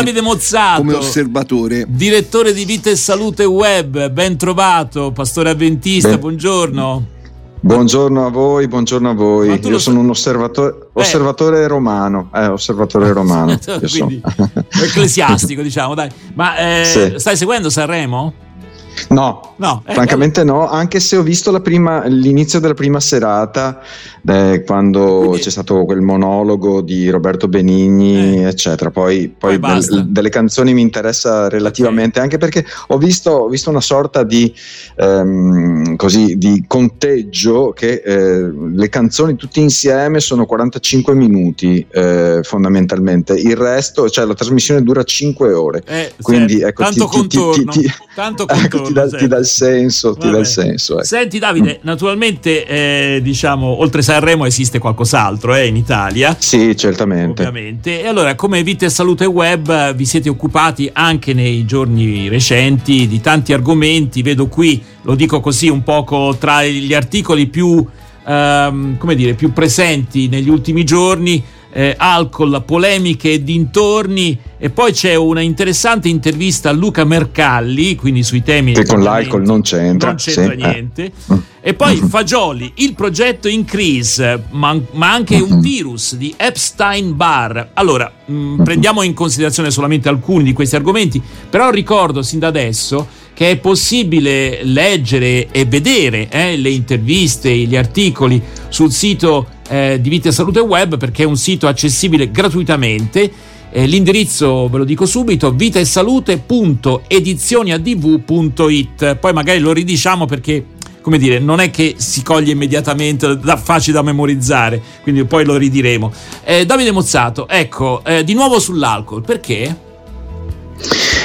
Davide Mozzato, come osservatore. Direttore di Vita e Salute Web, ben trovato, pastore avventista, ben, buongiorno. Buongiorno a voi, buongiorno a voi. Io sono un osservatore, eh. osservatore romano, eh, osservatore romano. Quindi, ecclesiastico, diciamo, dai. Ma eh, sì. stai seguendo Sanremo? No, no eh, francamente no, anche se ho visto prima, l'inizio della prima serata, eh, quando Quindi, c'è stato quel monologo di Roberto Benigni, eh, eccetera. Poi, poi, poi del, delle canzoni mi interessa relativamente, okay. anche perché ho visto, ho visto, una sorta di, ehm, così, di conteggio che eh, le canzoni tutte insieme sono 45 minuti eh, fondamentalmente, il resto, cioè la trasmissione dura 5 ore. Eh, Quindi sì, ecco, tanto ti, contorno, ti, ti, tanto ecco, ti, dà, ti dà il senso, ti dà il senso ecco. Senti Davide, naturalmente eh, diciamo, oltre Sanremo esiste qualcos'altro eh, in Italia. Sì, certamente. Ovviamente. E allora, come Vita e Salute Web vi siete occupati anche nei giorni recenti di tanti argomenti, vedo qui, lo dico così un poco tra gli articoli più, ehm, come dire, più presenti negli ultimi giorni eh, alcol, polemiche e dintorni e poi c'è una interessante intervista a Luca Mercalli, quindi sui temi che con l'alcol non c'entra, non c'entra sì. niente. Eh. E poi Fagioli, il progetto Increase, ma, ma anche un mm-hmm. virus di Epstein Bar. Allora, mh, mm, prendiamo in considerazione solamente alcuni di questi argomenti, però ricordo sin da adesso che è possibile leggere e vedere eh, le interviste, gli articoli sul sito eh, di Vita e Salute Web perché è un sito accessibile gratuitamente. Eh, l'indirizzo ve lo dico subito: vitaesalute.edizioniadv.it. Poi magari lo ridiciamo perché come dire, non è che si coglie immediatamente, da, facile da memorizzare, quindi poi lo ridiremo. Eh, Davide Mozzato, ecco, eh, di nuovo sull'alcol, perché?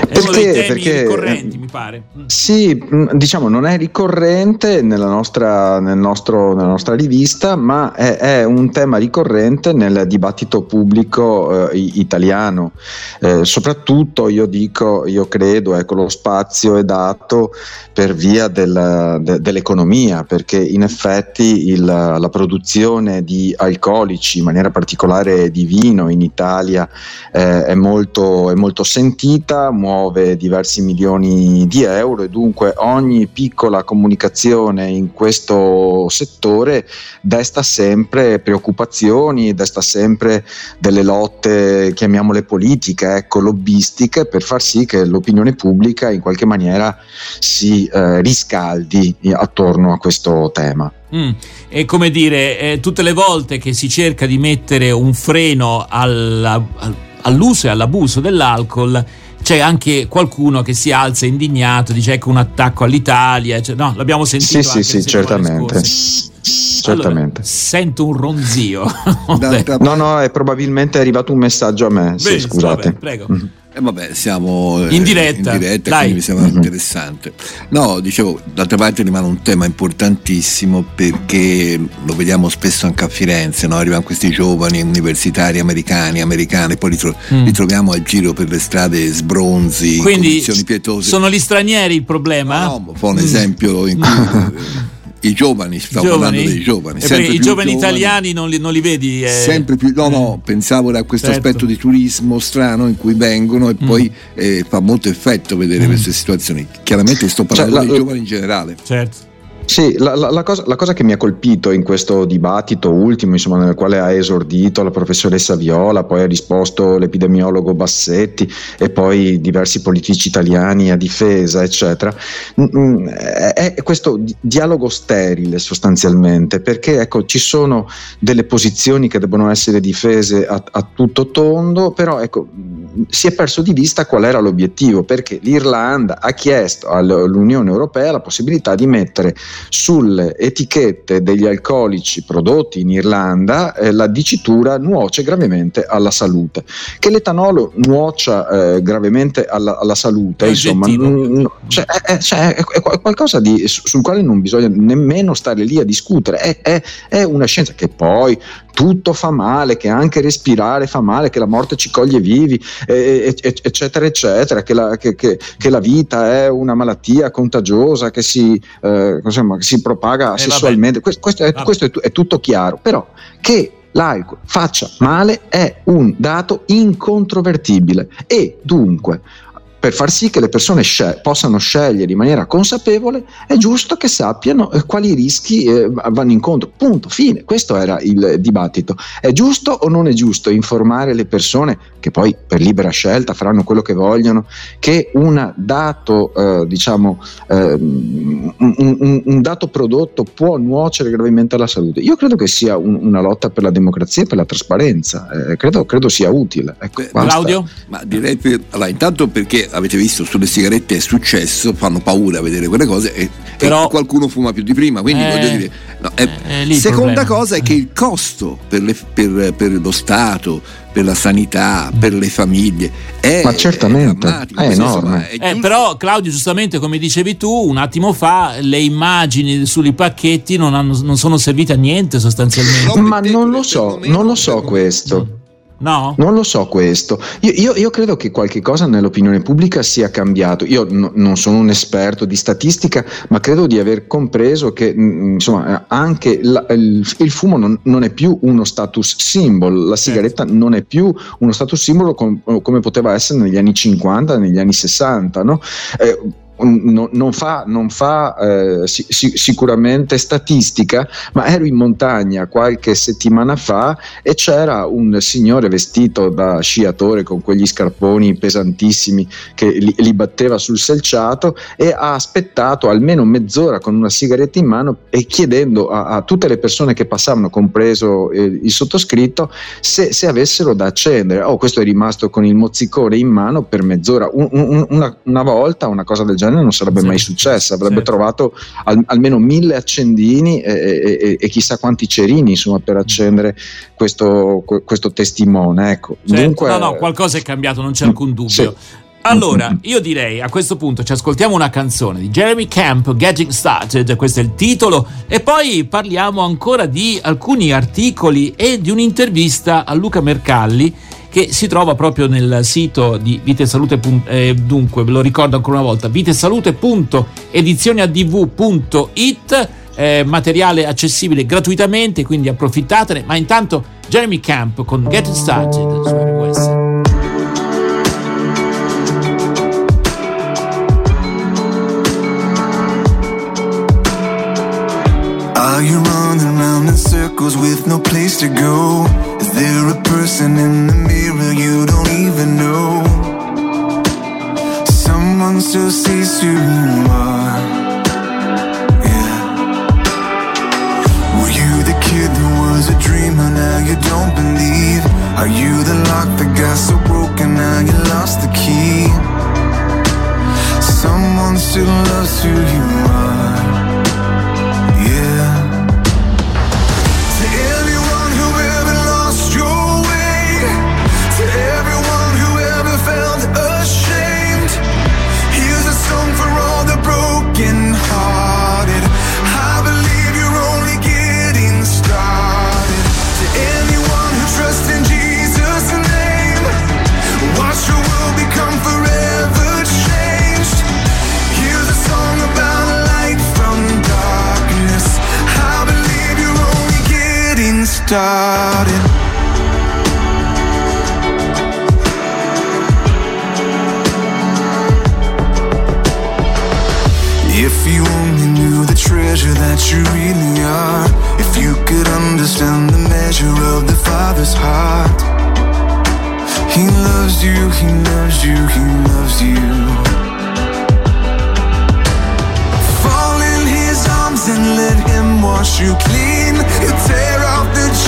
È perché, uno dei temi perché, ricorrenti, mi pare. Mm. Sì, mm, diciamo, non è ricorrente nella nostra, nel nostro, nella nostra rivista, ma è, è, un tema ricorrente nel dibattito pubblico eh, italiano. Eh, soprattutto io dico, io credo, ecco, lo spazio è dato per via del, de, dell'economia, perché in effetti il, la produzione di alcolici, in maniera particolare di vino in Italia, eh, è, molto, è molto sentita, muove diversi milioni di euro e dunque ogni piccola comunicazione in questo settore desta sempre preoccupazioni, desta sempre delle lotte, chiamiamole politiche, ecco, lobbistiche, per far sì che l'opinione pubblica in qualche maniera si eh, riscaldi attorno a questo tema. Mm. È come dire, eh, tutte le volte che si cerca di mettere un freno alla, all'uso e all'abuso dell'alcol, c'è anche qualcuno che si alza indignato, dice ecco un attacco all'Italia, cioè, no, l'abbiamo sentito. Sì, sì, sì, certamente. Certamente. Allora, sento un ronzio. no, no, è probabilmente arrivato un messaggio a me. Beh, sì, scusate. Vabbè, prego. Mm-hmm. Eh vabbè, siamo eh, in diretta, in diretta quindi mi sembra mm-hmm. interessante. No, dicevo, d'altra parte rimane un tema importantissimo perché lo vediamo spesso anche a Firenze, no? arrivano questi giovani universitari americani, americane, poi li, tro- mm. li, troviamo a giro per le strade sbronzi, quindi in condizioni pietose. Sono gli stranieri il problema? No, no fa un esempio in cui I giovani, stavo giovani? parlando dei giovani. I giovani, italiani non li, non li vedi? Eh. Sempre più, no, no, eh. pensavo a questo certo. aspetto di turismo strano in cui vengono e mm. poi eh, fa molto effetto vedere mm. queste situazioni. Chiaramente sto parlando cioè, dei la, giovani in generale. Certo. Sì, la, la, la, cosa, la, cosa, che mi ha colpito in questo dibattito ultimo, insomma, nel quale ha esordito la professoressa Viola, poi ha risposto l'epidemiologo Bassetti e poi diversi politici italiani a difesa, eccetera, mm, mm, è questo dialogo sterile sostanzialmente, perché ecco, ci sono delle posizioni che devono essere difese a, a tutto tondo, però ecco, si è perso di vista qual era l'obiettivo, perché l'Irlanda ha chiesto all'Unione Europea la possibilità di mettere sulle etichette degli alcolici prodotti in Irlanda eh, la dicitura nuoce gravemente alla salute. Che l'etanolo nuocia eh, gravemente alla, alla salute, insomma, n- cioè, è, cioè, è, è, qualcosa di, sul quale non bisogna nemmeno stare lì a discutere, è, è una scienza che poi tutto fa male, che anche respirare fa male, che la morte ci coglie vivi, eh, eccetera, eccetera, che la, che, che, che la, vita è una malattia contagiosa che si, eh, insomma, che si propaga eh, sessualmente. Questo, questo, è, questo è, è tutto chiaro, però che l'alcol faccia male è un dato incontrovertibile. E dunque per far sì che le persone scel- possano scegliere in maniera consapevole, è giusto che sappiano eh, quali rischi eh, vanno incontro. Punto, fine. Questo era il dibattito. È giusto o non è giusto informare le persone, che poi per libera scelta faranno quello che vogliono, che un dato, eh, diciamo, un, un, un, dato prodotto può nuocere gravemente alla salute? Io credo che sia un, una lotta per la democrazia e per la trasparenza. Eh, credo, credo, sia utile. Ecco, Claudio? Ma direi per, allora, intanto perché avete visto sulle sigarette è successo, fanno paura a vedere quelle cose e, Però, e qualcuno fuma più di prima, quindi eh, voglio dire... No, è, è seconda cosa è che il costo per, le, per, per lo Stato, per la sanità, per le famiglie. È, Ma certamente, è, è enorme. È eh, però Claudio, giustamente come dicevi tu un attimo fa, le immagini sui pacchetti non, hanno, non sono servite a niente sostanzialmente. Ma non lo so, non lo so questo. No? Non lo so questo. Io, io, io, credo che qualche cosa nell'opinione pubblica sia cambiato. Io no, non sono un esperto di statistica, ma credo di aver compreso che mm, insomma, anche la, il, il, fumo non, non, è più uno status symbol, la sigaretta certo. non è più uno status symbol com, come poteva essere negli anni 50, negli anni 60. No? Eh, non, non fa, non fa eh, si, si, sicuramente statistica, ma ero in montagna qualche settimana fa e c'era un signore vestito da sciatore con quegli scarponi pesantissimi che li, li batteva sul selciato e ha aspettato almeno mezz'ora con una sigaretta in mano e chiedendo a, a tutte le persone che passavano, compreso eh, il sottoscritto, se, se, avessero da accendere. Oh, questo è rimasto con il mozzicone in mano per mezz'ora. Un, un, una, una volta una cosa del genere genere non sarebbe sì, mai successa, avrebbe sì. trovato al, almeno mille accendini e, e, e, chissà quanti cerini insomma, per accendere questo, questo testimone. Ecco. Certo. Dunque, no, no, qualcosa è cambiato, non c'è alcun dubbio. Sì. Allora, io direi a questo punto ci ascoltiamo una canzone di Jeremy Camp, Getting Started, questo è il titolo, e poi parliamo ancora di alcuni articoli e di un'intervista a Luca Mercalli che si trova proprio nel sito di Vite e Salute. Eh, dunque, ve lo ricordo ancora una volta: vitesalute.edizioniadv.it. Eh, materiale accessibile gratuitamente, quindi approfittatene. Ma intanto, Jeremy Camp con Get Started su RWS. Are you running around in circles with no place to go? There a person in the mirror you don't even know? Someone still sees who you are. Yeah. Were you the kid who was a dreamer? Now you don't believe. Are you the lock that got so broken? Now you lost the key. Someone still loves who you are. Started If you only knew the treasure that you really are. If you could understand the measure of the Father's heart. He loves you, He loves you, He loves you. Fall in His arms and let Him wash you clean. He'll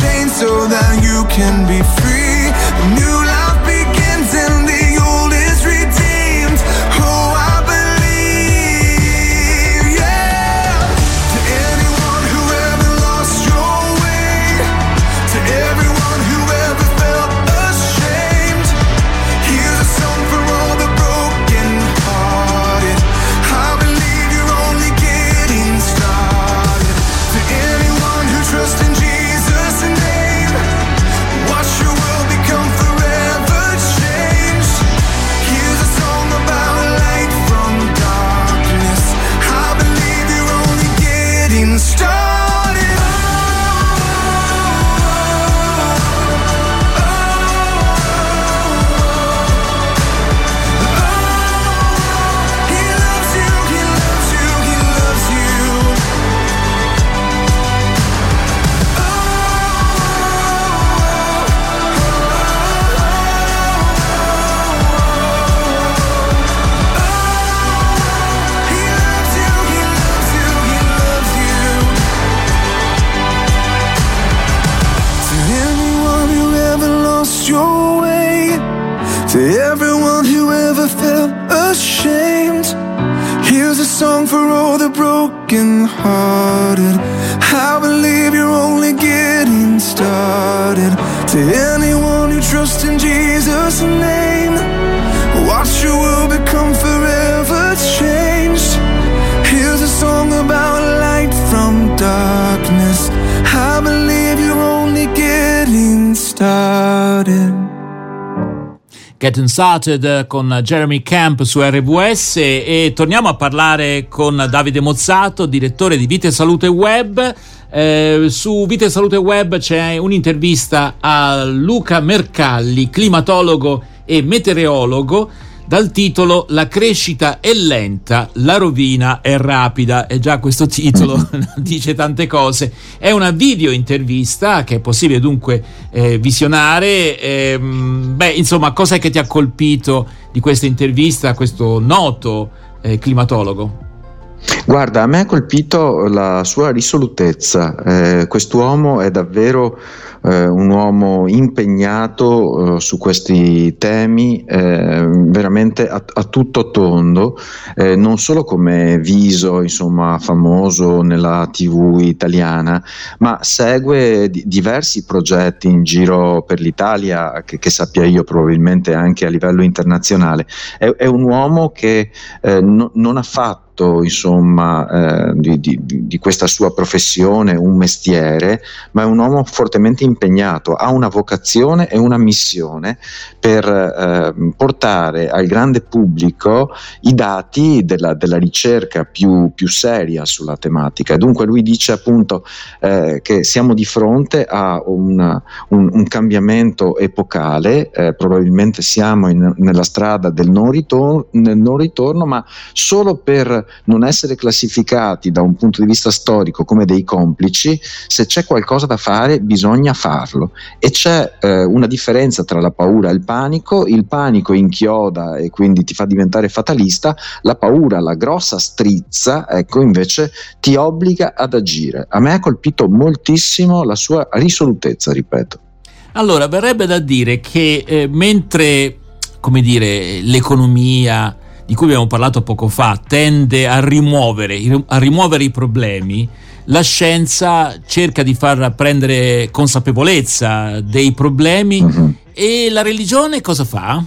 chain so that you can be free. Song for all the broken hearted. I believe you're only getting started. To anyone who trusts in Jesus' name, Getting Started con Jeremy Camp su RWS e torniamo a parlare con Davide Mozzato, direttore di Vite Salute Web. Eh, su Vite Salute Web c'è un'intervista a Luca Mercalli, climatologo e meteorologo dal titolo La crescita è lenta, la rovina è rapida e già questo titolo dice tante cose. È una video intervista che è possibile dunque eh, visionare. Eh, beh, insomma, cosa è che ti ha colpito di questa intervista, questo noto eh, climatologo? Guarda, a me ha colpito la sua risolutezza. Eh, quest'uomo è davvero eh, un uomo impegnato eh, su questi temi, eh, veramente a, a, tutto tondo, eh, non solo come viso insomma, famoso nella TV italiana, ma segue di, diversi progetti in giro per l'Italia, che, che, sappia io probabilmente anche a livello internazionale. È, è un uomo che eh, no, non ha fatto insomma, eh, di, di, di, questa sua professione un mestiere, ma è un uomo fortemente impegnato, ha una vocazione e una missione per eh, portare al grande pubblico i dati della, della ricerca più, più, seria sulla tematica. Dunque lui dice appunto eh, che siamo di fronte a una, un, un, cambiamento epocale, eh, probabilmente siamo in, nella strada del non, ritorno, nel non ritorno, ma solo per non essere classificati da un punto di vista storico come dei complici, se c'è qualcosa da fare bisogna farlo. E c'è eh, una differenza tra la paura e il panico, il panico inchioda e quindi ti fa diventare fatalista, la paura, la grossa strizza, ecco invece ti obbliga ad agire. A me ha colpito moltissimo la sua risolutezza, ripeto. Allora, verrebbe da dire che eh, mentre, come dire, l'economia, di cui abbiamo parlato poco fa, tende a rimuovere, a rimuovere i problemi, la scienza cerca di far prendere consapevolezza dei problemi uh-huh. e la religione cosa fa?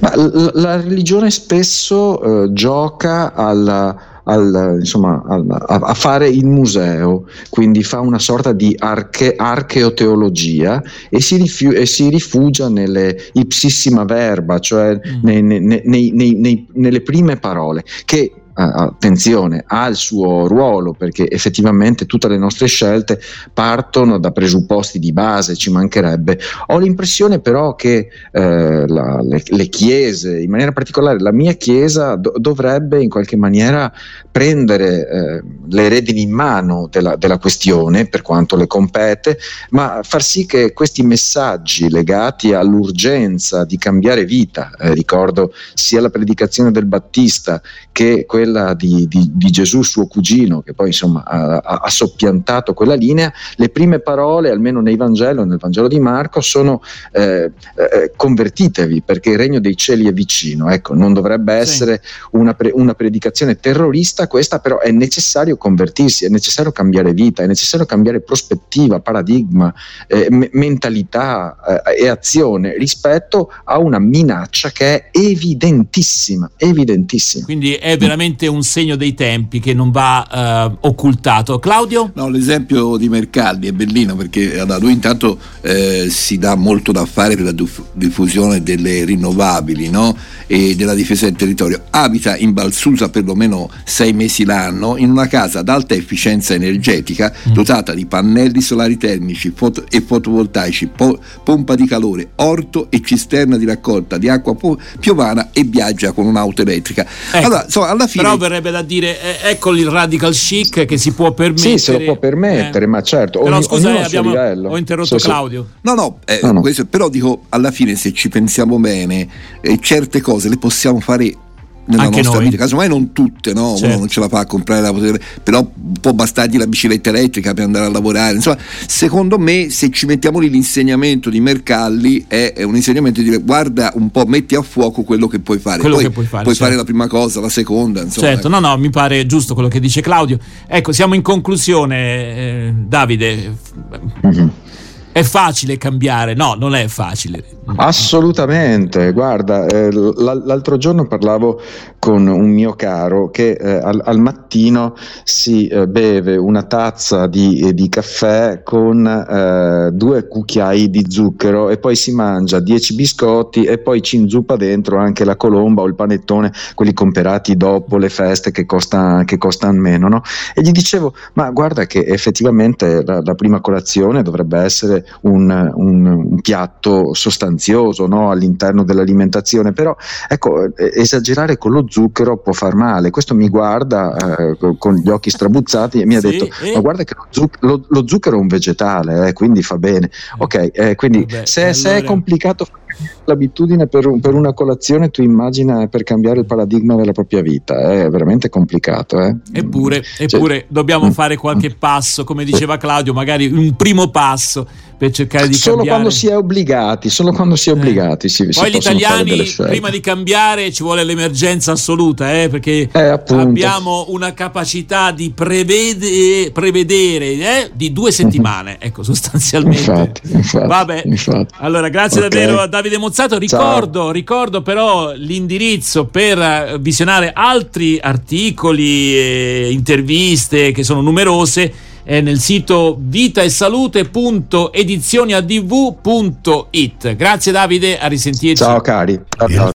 La, la, religione spesso uh, gioca alla al, insomma, al, a, a, fare il museo, quindi fa una sorta di arche, archeoteologia e si, rifiu- e si, rifugia nelle ipsissima verba, cioè mm. nei, nei, nei, nelle prime parole, che attenzione, ha il suo ruolo perché effettivamente tutte le nostre scelte partono da presupposti di base, ci mancherebbe. Ho l'impressione però che eh, la, le, le, chiese, in maniera particolare la mia chiesa, do, dovrebbe in qualche maniera prendere eh, le redini in mano della, della, questione per quanto le compete, ma far sì che questi messaggi legati all'urgenza di cambiare vita, eh, ricordo sia la predicazione del Battista che quella quella di, di, di, Gesù, suo cugino, che poi insomma ha, ha, soppiantato quella linea, le prime parole, almeno nei Vangelo, nel Vangelo di Marco, sono eh, eh, convertitevi perché il regno dei cieli è vicino. Ecco, non dovrebbe essere sì. una, pre, una, predicazione terrorista questa, però è necessario convertirsi, è necessario cambiare vita, è necessario cambiare prospettiva, paradigma, eh, me, mentalità eh, e azione rispetto a una minaccia che è evidentissima, evidentissima. Quindi è veramente sicuramente un segno dei tempi che non va uh, occultato. Claudio? No, l'esempio di Mercalli è bellino perché allora, lui intanto eh, si dà molto da fare per la diffusione delle rinnovabili no? e della difesa del territorio. Abita in Balsusa perlomeno sei mesi l'anno in una casa ad alta efficienza energetica mm. dotata di pannelli solari termici foto- e fotovoltaici, po- pompa di calore, orto e cisterna di raccolta di acqua po- piovana e viaggia con un'auto elettrica. Ecco. Allora, insomma, alla fine però verrebbe da dire eh, ecco il radical chic che si può permettere sì se lo può permettere eh. ma certo però scusa abbiamo, ho interrotto sì, Claudio no no, eh, no, no. Questo, però dico alla fine se ci pensiamo bene eh, certe cose le possiamo fare nella Anche nostra noi. vita, casomai non tutte, no? Certo. Uno non ce la fa a comprare la poter- però può bastargli la bicicletta elettrica per andare a lavorare. Insomma, secondo me, se ci mettiamo lì l'insegnamento di Mercalli è, è un insegnamento di dire guarda un po', metti a fuoco quello che puoi fare. Quello Poi che puoi fare, certo. la prima cosa, la seconda, insomma. Certo, no, no, mi pare giusto quello che dice Claudio. Ecco, siamo in conclusione, eh, Davide. Mhm. È facile cambiare? No, non è facile. Assolutamente, guarda, eh, l'altro giorno parlavo con un mio caro che eh, al, al mattino si eh, beve una tazza di, eh, di caffè con eh, due cucchiai di zucchero e poi si mangia 10 biscotti e poi ci inzuppa dentro anche la colomba o il panettone, quelli comprati dopo le feste che costano che costan meno, no? E gli dicevo, ma guarda che effettivamente la, la prima colazione dovrebbe essere un, un- un piatto sostanzioso no? all'interno dell'alimentazione, però ecco, eh, esagerare con lo zucchero può far male. Questo mi guarda eh, co- con gli occhi strabuzzati e mi ha Sì, detto, e- ma guarda che lo, zuc- lo- lo zucchero è un vegetale, eh, quindi fa bene. Ok, eh, quindi Vabbè, se, se è allora- complicato fare l'abitudine per, un- per una colazione, tu immagina per cambiare il paradigma della propria vita, è veramente complicato. eh. Eppure, Cioè, eppure dobbiamo mm, fare qualche passo, come diceva Claudio, magari un primo passo per cercare di solo cambiare. quando si è obbligati, solo quando si è Eh. obbligati si, si Poi gli fare delle italiani, prima di cambiare, ci vuole l'emergenza assoluta, eh, perché Eh, abbiamo una capacità di prevede- prevedere eh, di due settimane, ecco, sostanzialmente. Infatti, infatti, Vabbè, infatti. allora grazie Ok. davvero a Davide Mozzato. Ricordo, ricordo però l'indirizzo per eh, visionare altri articoli e interviste che sono numerose è nel sito vitaesalute.edizioniadv.it. Grazie Davide, a risentirci. Ciao cari. Ciao, ciao.